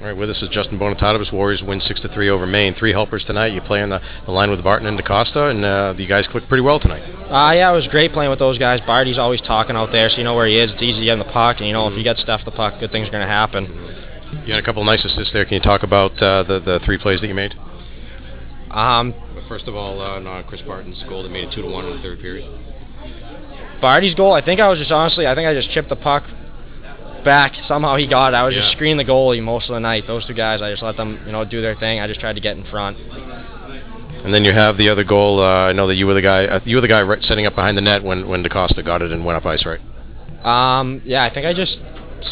All right, with us is Justin Bonatadovs. Warriors win six to three over Maine. Three helpers tonight. You play on the, the line with Barton and DaCosta, and uh, you guys clicked pretty well tonight. Uh, yeah, it was great playing with those guys. Barty's always talking out there, so you know where he is. It's easy to get in the puck, and you know if you get stuff the puck, good things are going to happen. You had a couple nice assists there. Can you talk about uh, the the three plays that you made? Um, First of all, uh, no, Chris Barton's goal that made it two to one in the third period. Barty's goal, I think I was just honestly, I think I just chipped the puck back. Somehow he got it. I was just screening the goalie most of the night. Those two guys, I just let them, you know, do their thing. I just tried to get in front. And then you have the other goal. Uh, I know that you were the guy. Uh, you were the guy right, setting up behind the net when when DaCosta got it and went up ice, right? Um, yeah, I think I just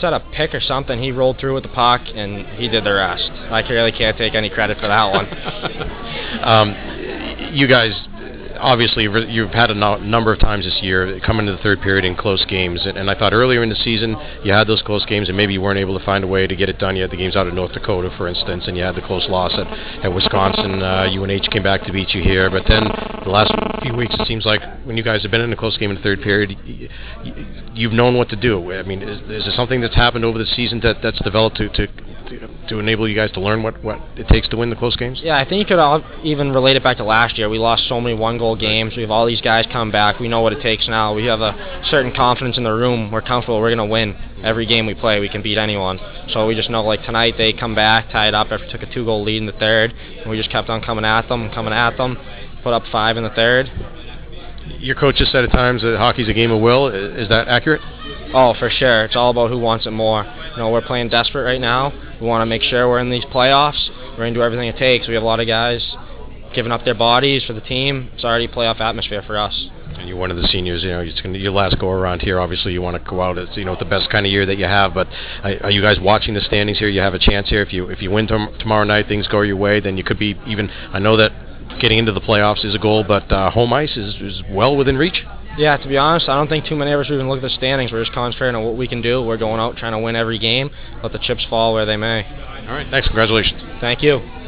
set a pick or something. He rolled through with the puck, and he did the rest. I really can't take any credit for that one. Um, you guys, obviously, you've- had a number of times this year come into the third period in close games, and, I thought earlier in the season you had those close games, and maybe you weren't able to find a way to get it done. You had the games out of North Dakota, for instance, and you had the close loss at, at Wisconsin. Uh, UNH came back to beat you here, but then the last few weeks, it seems like when you guys have been in a close game in the third period, y- y- you've known what to do. I mean, is, is there something that's happened over the season that, that's developed to, to to enable you guys to learn what, what it takes to win the close games? Yeah, I think you could all even relate it back to last year. We lost so many one-goal games. We have all these guys come back. We know what it takes now. We have a certain confidence in the room. We're comfortable. We're going to win every game we play. We can beat anyone. So we just know, like tonight, they come back, tied up after took a two-goal lead in the third, and we just kept on coming at them, coming at them. Put up five in the third. Your coach has said at times that hockey's a game of will. Is that accurate? Oh, for sure. It's all about who wants it more. You know, we're playing desperate right now. We want to make sure we're in these playoffs. We're going to do everything it takes. We have a lot of guys giving up their bodies for the team. It's already playoff atmosphere for us. And you're one of the seniors. You know, it's gonna, your last go around here. Obviously, you want to go out as you know with the best kind of year that you have. But are are you guys watching the standings here? You have a chance here. If you if you win tom- tomorrow night, things go your way, then you could be even. I know that getting into the playoffs is a goal, but uh, home ice is, is well within reach. Yeah, to be honest, I don't think too many of us even look at the standings. We're just concentrating on what we can do. We're going out trying to win every game. Let the chips fall where they may. All right. Thanks. Congratulations. Thank you.